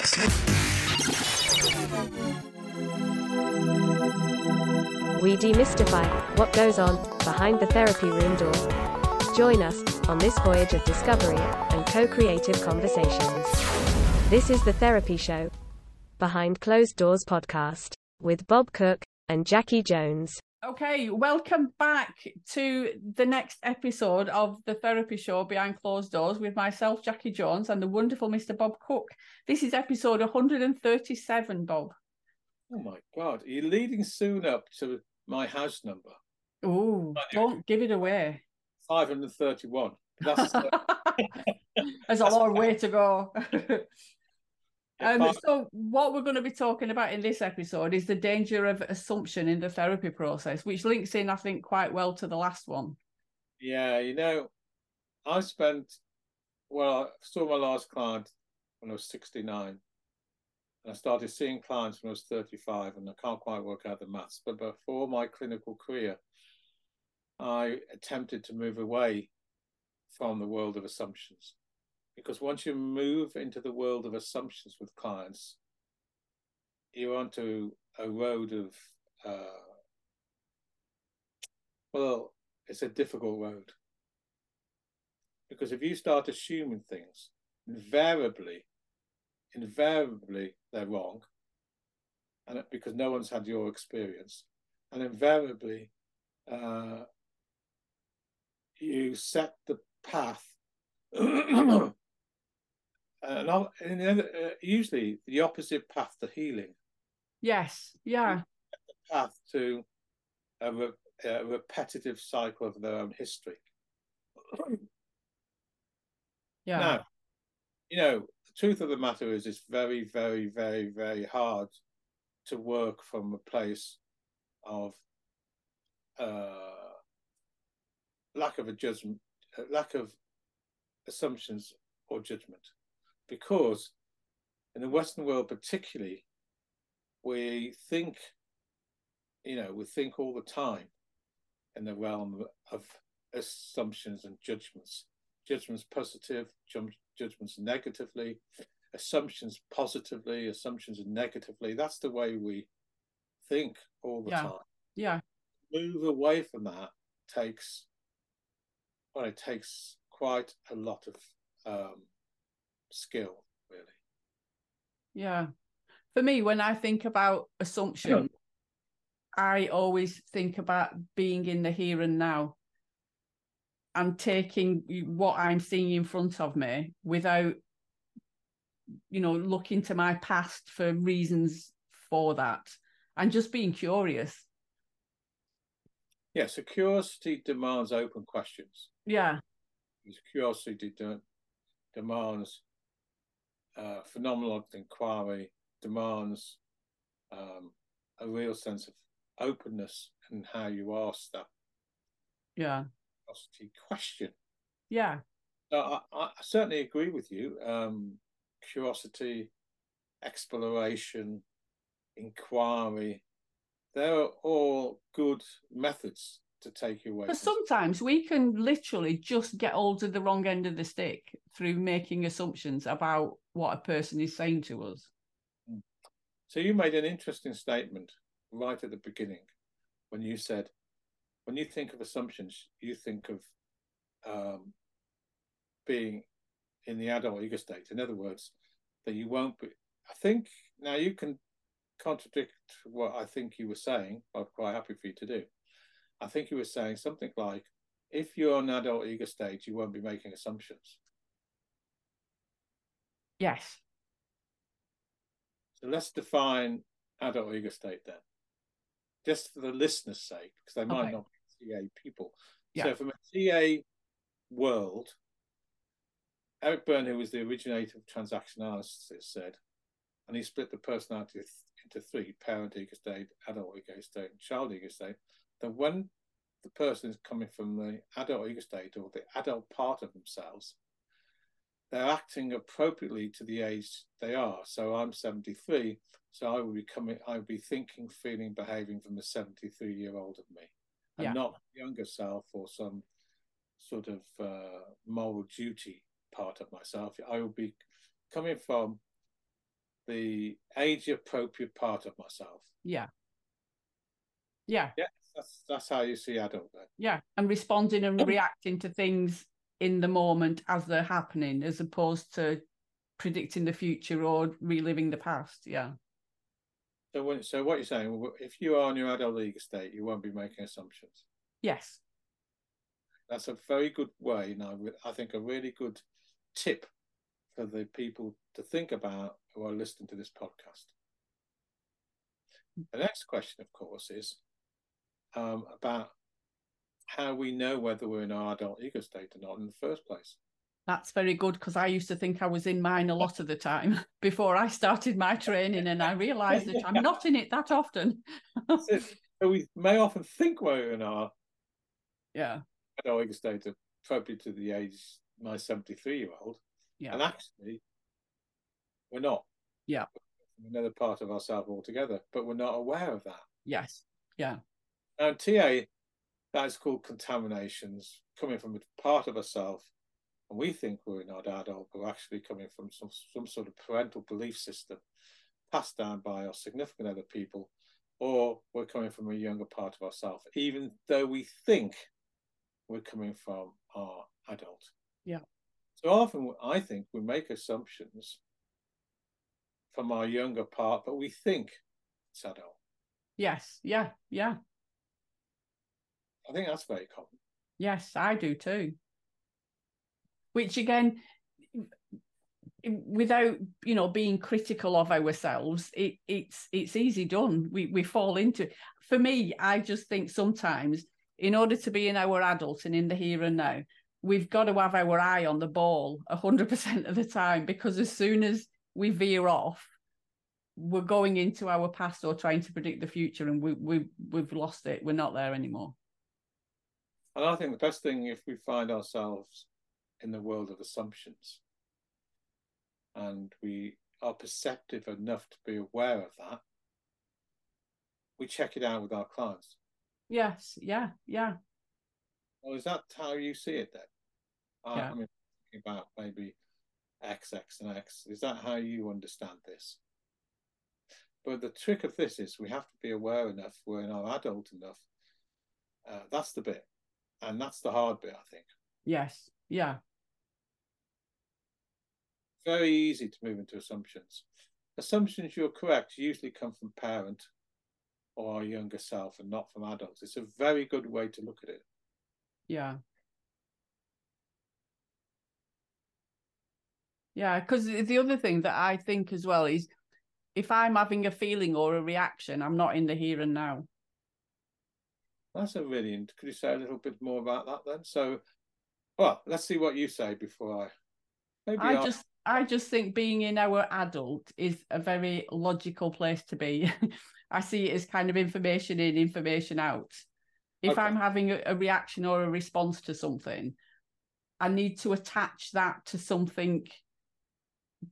Yes. We demystify what goes on behind the therapy room door. Join us on this voyage of discovery and co creative conversations. This is The Therapy Show, Behind Closed Doors podcast, with Bob Cooke and Jacci Jones. Okay, welcome back to the next episode of the therapy show Behind Closed Doors with myself, Jacci Jones, and the wonderful Mr. Bob Cooke. This is episode 137, Bob. Oh my God, you're leading soon up to my house number? Oh, don't give it away. 531. That's uh, There's a long way to go. Um, so, what we're going to be talking about in this episode is the danger of assumption in the therapy process, which links in, I think, quite well to the last one. Yeah, you know, I spent, well, I saw my last client when I was 69. And I started seeing clients when I was 35, and I can't quite work out the maths. But before my clinical career, I attempted to move away from the world of assumptions because once you move into the world of assumptions with clients, you're onto a road of, uh, well, it's a difficult road. Because if you start assuming things, invariably, invariably they're wrong, and because no one's had your experience, and invariably uh, you set the path and, I'll, and uh, usually the opposite path to healing. Yes, yeah. The path to a, re- a repetitive cycle of their own history. Yeah. Now, you know, the truth of the matter is, it's very, very, very, very hard to work from a place of uh, lack of a judgment, lack of assumptions or judgment because in the Western world, particularly, we think, you know, we think all the time in the realm of assumptions and judgments. Judgments positive, judgments negatively, assumptions positively, assumptions negatively. That's the way we think all the yeah. time. Yeah. Move away from that takes, well, it takes quite a lot of um, skill, really. Yeah. For me, when I think about assumption, I always think about being in the here and now and taking what I'm seeing in front of me without, you know, looking to my past for reasons for that and just being curious. Yeah, so curiosity demands open questions. Yeah. Curiosity de- demands uh, phenomenological inquiry demands um, a real sense of openness in how you ask that yeah question. Yeah. I, I, certainly agree with you. Um, curiosity, exploration, inquiry, they're all good methods to take you away. But sometimes we can literally just get hold of the wrong end of the stick through making assumptions about what a person is saying to us. So you made an interesting statement right at the beginning when you said, when you think of assumptions, you think of um, being in the adult ego state. In other words, that you won't be. I think now you can contradict what I think you were saying. I'm quite happy for you to do. I think he was saying something like, if you're an adult ego state, you won't be making assumptions. Yes. So let's define adult ego state then, just for the listener's sake, because they might okay. not be TA people. Yeah. So from a TA world, Eric Berne, who was the originator of transaction analysis, said, and he split the personality into three: parent ego state, adult ego state, and child ego state. That when the person is coming from the adult ego state or the adult part of themselves, they're acting appropriately to the age they are. So I'm 73, so I will be coming, I will be thinking, feeling, behaving from the 73 year old of me, and yeah. not younger self or some sort of uh, moral duty part of myself. I will be coming from the age appropriate part of myself. Yeah. Yeah. Yeah. That's that's how you see adult. Yeah. And responding and reacting to things in the moment as they're happening, as opposed to predicting the future or reliving the past. Yeah. So when so what you're saying, if you are in your adult ego state, you won't be making assumptions. Yes. That's a very good way. Now, I think a really good tip for the people to think about who are listening to this podcast. The next question, of course, is um, about how we know whether we're in our adult ego state or not in the first place. That's very good because I used to think I was in mine a lot of the time before I started my training, and I realised that I'm not in it that often. so we may often think we're in our yeah adult ego state appropriate to the age my 73 year old, yeah, and actually we're not. Yeah, another part of ourselves altogether, but we're not aware of that. Yes. Yeah. And TA, that is called contaminations coming from a part of ourselves and we think we're not adult, but we're actually coming from some, some sort of parental belief system passed down by our significant other people, or we're coming from a younger part of ourselves, even though we think we're coming from our adult. Yeah. So often I think we make assumptions from our younger part, but we think it's adult. Yes. Yeah. Yeah. I think that's very common. Yes, I do too which again without you know being critical of ourselves it it's it's easy done we we fall into it. for me i just think sometimes in order to be in our adult and in the here and now we've got to have our eye on the ball 100% of the time because as soon as we veer off we're going into our past or trying to predict the future and we, we we've lost it we're not there anymore and i think the best thing if we find ourselves in the world of assumptions. And we are perceptive enough to be aware of that. We check it out with our clients. Yes, yeah, yeah. Well, is that how you see it then? Yeah. I mean, thinking about maybe X, X, and X. Is that how you understand this? But the trick of this is we have to be aware enough, we're in our adult enough. Uh, that's the bit. And that's the hard bit, I think. Yes, yeah very easy to move into assumptions. Assumptions you're correct usually come from parent or our younger self and not from adults. It's a very good way to look at it. Yeah. Yeah, because the other thing that I think as well is if I'm having a feeling or a reaction, I'm not in the here and now. That's a really. Could you say a little bit more about that then? So, well, let's see what you say before I. Maybe I I'll... just I just think being in our adult is a very logical place to be. I see it as kind of information in, information out. If okay. I'm having a, a, reaction or a response to something, I need to attach that to something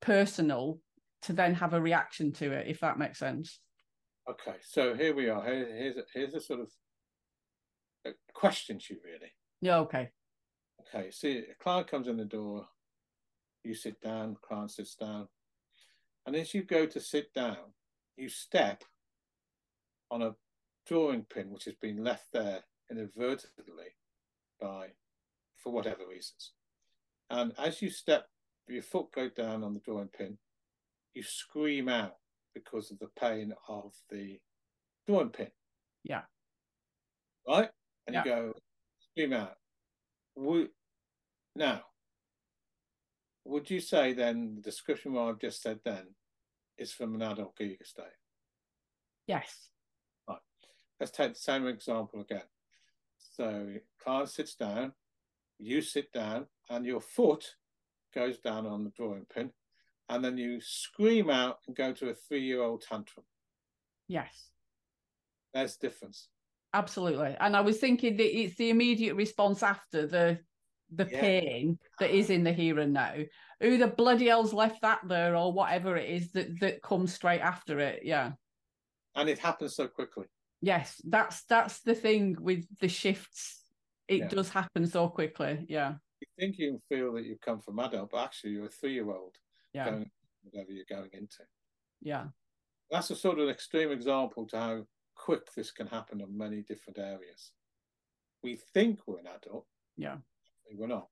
personal to then have a reaction to it, if that makes sense. Okay, so here we are. Here, here's a, here's a sort of a question to you, really. Yeah. Okay. Okay. See, a client comes in the door you sit down, client sits down. And as you go to sit down, you step on a drawing pin which has been left there inadvertently by, for whatever reasons. And as you step, your foot goes down on the drawing pin, you scream out because of the pain of the drawing pin. Yeah. Right? And yeah. you go, scream out. We, now, would you say then the description what I've just said then is from an adult ego state? Yes. Right. Let's take the same example again. So client sits down, you sit down, and your foot goes down on the drawing pin, and then you scream out and go to a three-year-old tantrum. Yes. There's difference. Absolutely. And I was thinking that it's the immediate response after the the yeah. pain that is in the here and now. Who the bloody hell's left that there or whatever it is that that comes straight after it. Yeah. And it happens so quickly. Yes, that's that's the thing with the shifts. It yeah. does happen so quickly. Yeah. You think you feel that you've come from adult, but actually you're a three year old yeah. going whatever you're going into. Yeah. That's a sort of extreme example to how quick this can happen in many different areas. We think we're an adult. Yeah. We're not.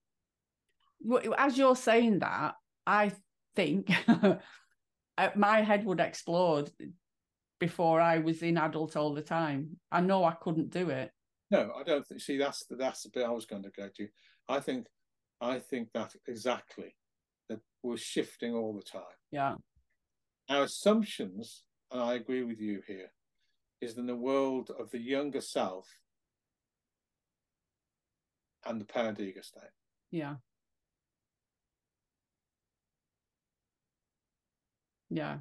As you're saying that, I think uh, my head would explode before I was in adult all the time. I know I couldn't do it. No, I don't think. See, that's the, that's the bit I was going to go to. I think, I think that exactly that we're shifting all the time. Yeah. Our assumptions, and I agree with you here, is in the world of the younger self and the parent ego state. Yeah. Yeah.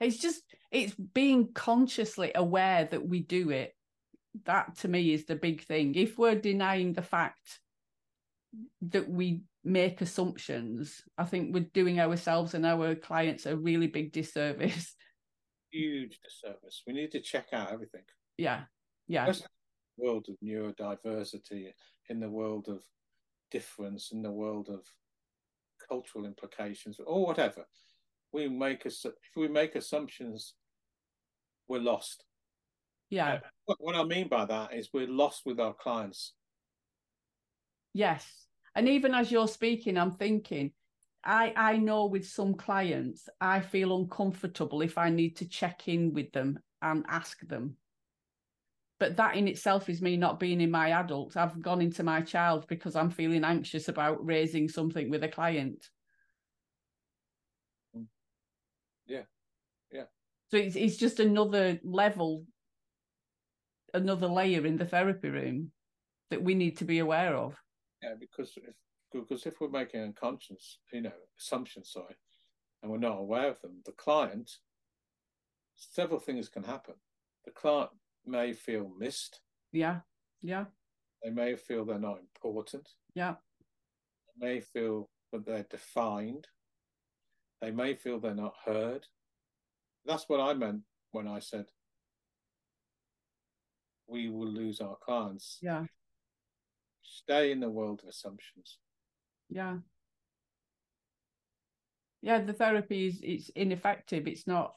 It's just it's being consciously aware that we do it. That to me is the big thing. If we're denying the fact that we make assumptions, I think we're doing ourselves and our clients a really big disservice. Huge disservice. We need to check out everything. Yeah. Yeah. world of neurodiversity, in the world of difference, in the world of cultural implications, or whatever. We make us if we make assumptions, we're lost. Yeah. Uh, what, what I mean by that is we're lost with our clients. Yes. And even as you're speaking, I'm thinking, I I know with some clients, I feel uncomfortable if I need to check in with them and ask them. But that in itself is me not being in my adult. I've gone into my child because i'm feeling anxious about raising something with a client. Mm. Yeah. Yeah. So it's, it's just another level another layer in the therapy room that we need to be aware of. Yeah because if because if we're making unconscious you know assumptions sorry and we're not aware of them the client several things can happen the client may feel missed. Yeah. Yeah. They may feel they're not important. Yeah. They may feel that they're defined. They may feel they're not heard. That's what I meant when I said we will lose our clients. Yeah. Stay in the world of assumptions. Yeah. Yeah, the therapy is it's ineffective. It's not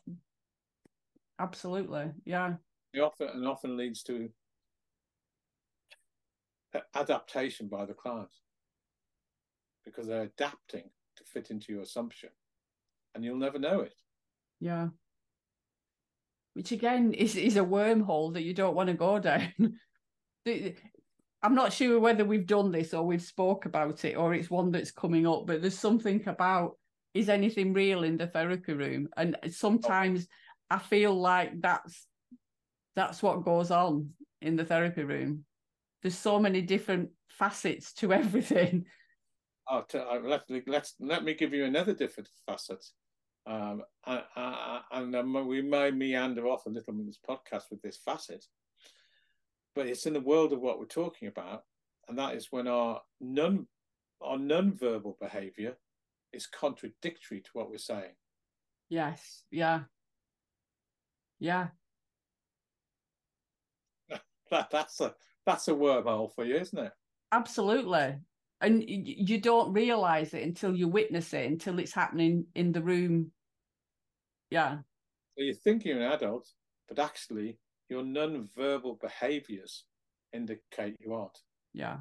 absolutely. Yeah it often and often leads to adaptation by the client because they're adapting to fit into your assumption and you'll never know it yeah which again is, is a wormhole that you don't want to go down i'm not sure whether we've done this or we've spoke about it or it's one that's coming up but there's something about is anything real in the therapy room and sometimes i feel like that's that's what goes on in the therapy room. There's so many different facets to everything. Oh, to, uh, let, let's let me give you another different facet. Um, I, I, and um, we may meander off a little in this podcast with this facet, but it's in the world of what we're talking about, and that is when our non our non-verbal behaviour is contradictory to what we're saying. Yes. Yeah. Yeah that, that's a that's a wormhole for you, isn't it? Absolutely. And you don't realize it until you witness it, until it's happening in the room. Yeah. So you think you're an adult, but actually your non-verbal behaviors indicate you aren't. Yeah.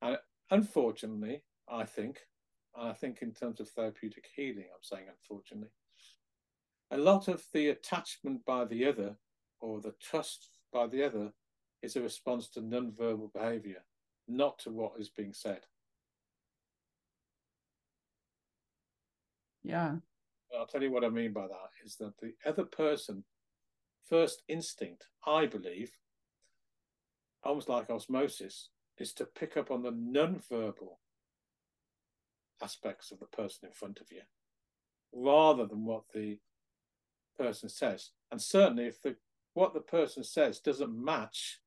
And unfortunately, I think, and I think in terms of therapeutic healing, I'm saying unfortunately, a lot of the attachment by the other or the trust by the other is a response to non-verbal behavior, not to what is being said. Yeah. I'll tell you what I mean by that is that the other person, first instinct, I believe, almost like osmosis, is to pick up on the non-verbal aspects of the person in front of you rather than what the person says. And certainly, if the, what the person says doesn't match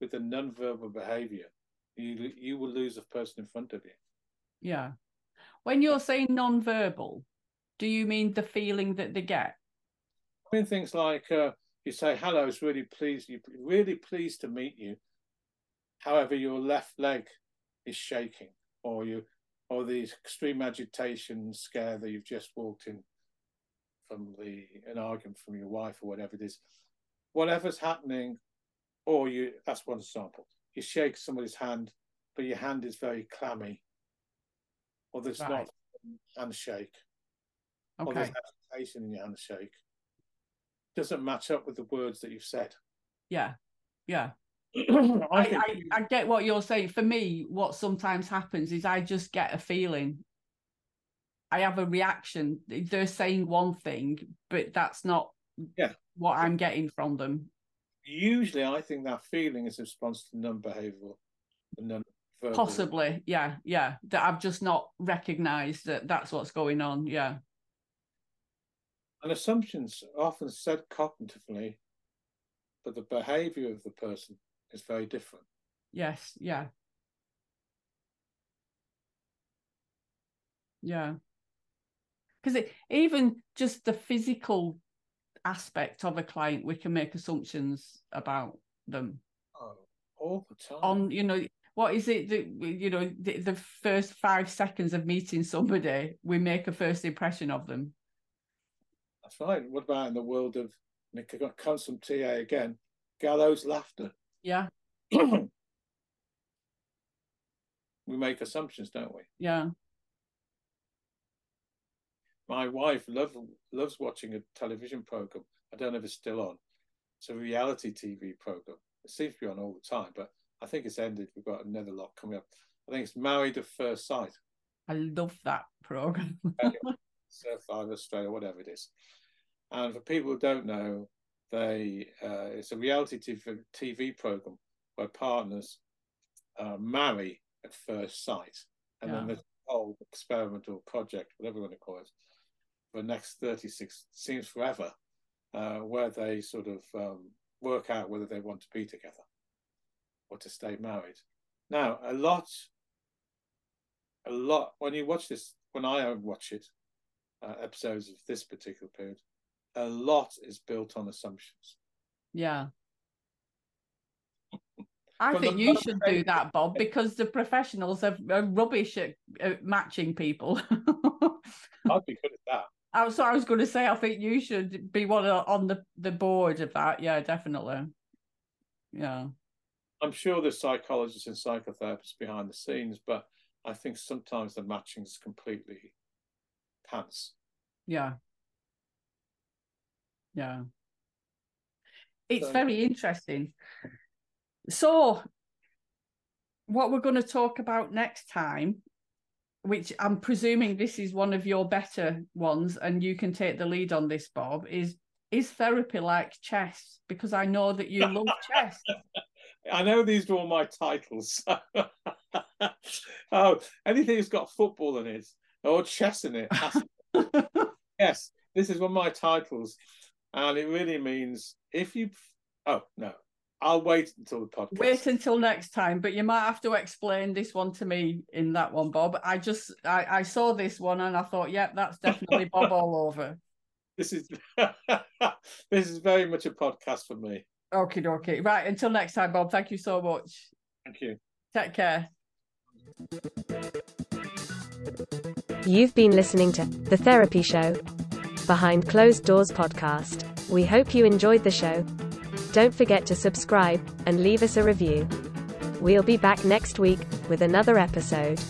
with the non-verbal behavior, you you will lose the person in front of you. Yeah. When you're saying non-verbal, do you mean the feeling that they get? I mean things like uh, you say, "Hello, it's really pleased you really pleased to meet you." However, your left leg is shaking, or you or the extreme agitation scare that you've just walked in from the an argument from your wife or whatever it is, whatever's happening, or you that's one example. You shake somebody's hand, but your hand is very clammy, or there's right. not handshake, okay. or there's agitation in your handshake. Doesn't match up with the words that you've said. Yeah, yeah. I, I, I, get what you're saying. For me, what sometimes happens is I just get a feeling. I have a reaction. They're saying one thing, but that's not yeah. what I'm getting from them. Usually, I think that feeling is a response to non-behavioural, non Possibly, yeah, yeah. That I've just not recognised that that's what's going on. Yeah. And assumptions are often said cognitively, but the behaviour of the person is very different. Yes, yeah. Yeah. Because even just the physical aspect of a client, we can make assumptions about them. Oh, all the time. On, you know, what is it that, you know, the, the first five seconds of meeting somebody, we make a first impression of them. That's right. What about in the world of from TA again, gallows laughter? Yeah. we make assumptions, don't we? Yeah. My wife love, loves watching a television program. I don't know if it's still on. It's a reality TV program. It seems to be on all the time, but I think it's ended. We've got another lot coming up. I think it's Married at First Sight. I love that program. Surf Island, Australia, whatever it is. And for people who don't know, they uh, it's a reality TV, TV program where partners uh, marry at first sight, and yeah. then the whole experimental project, whatever you want to call it, for the next 36 seems forever, uh, where they sort of um, work out whether they want to be together or to stay married. Now, a lot, a lot, when you watch this, when I watch it, uh, episodes of this particular period, a lot is built on assumptions. Yeah. I think you should do that, Bob, because the professionals are, are rubbish at, at, matching people. I'd be good at that. I was, I was going to say, I think you should be one on the, the board of that. Yeah, definitely. Yeah. I'm sure there's psychologists and psychotherapists behind the scenes, but I think sometimes the matching is completely pants. Yeah. Yeah. It's so, very interesting. So, what we're going to talk about next time, which I'm presuming this is one of your better ones, and you can take the lead on this, Bob, is is therapy like chess? Because I know that you love chess. I know these are all my titles. oh, anything that's got football in it or chess in it. yes, this is one of my titles. And it really means if you, oh, no, I'll wait until the podcast. Wait until next time, but you might have to explain this one to me in that one, Bob. I just I, I saw this one and I thought, yep, that's definitely Bob all over. This is this is very much a podcast for me. Okay, okay. Right. Until next time, Bob. Thank you so much. Thank you. Take care. You've been listening to The Therapy Show, Behind Closed Doors podcast. We hope you enjoyed the show. Don't forget to subscribe and leave us a review. We'll be back next week with another episode.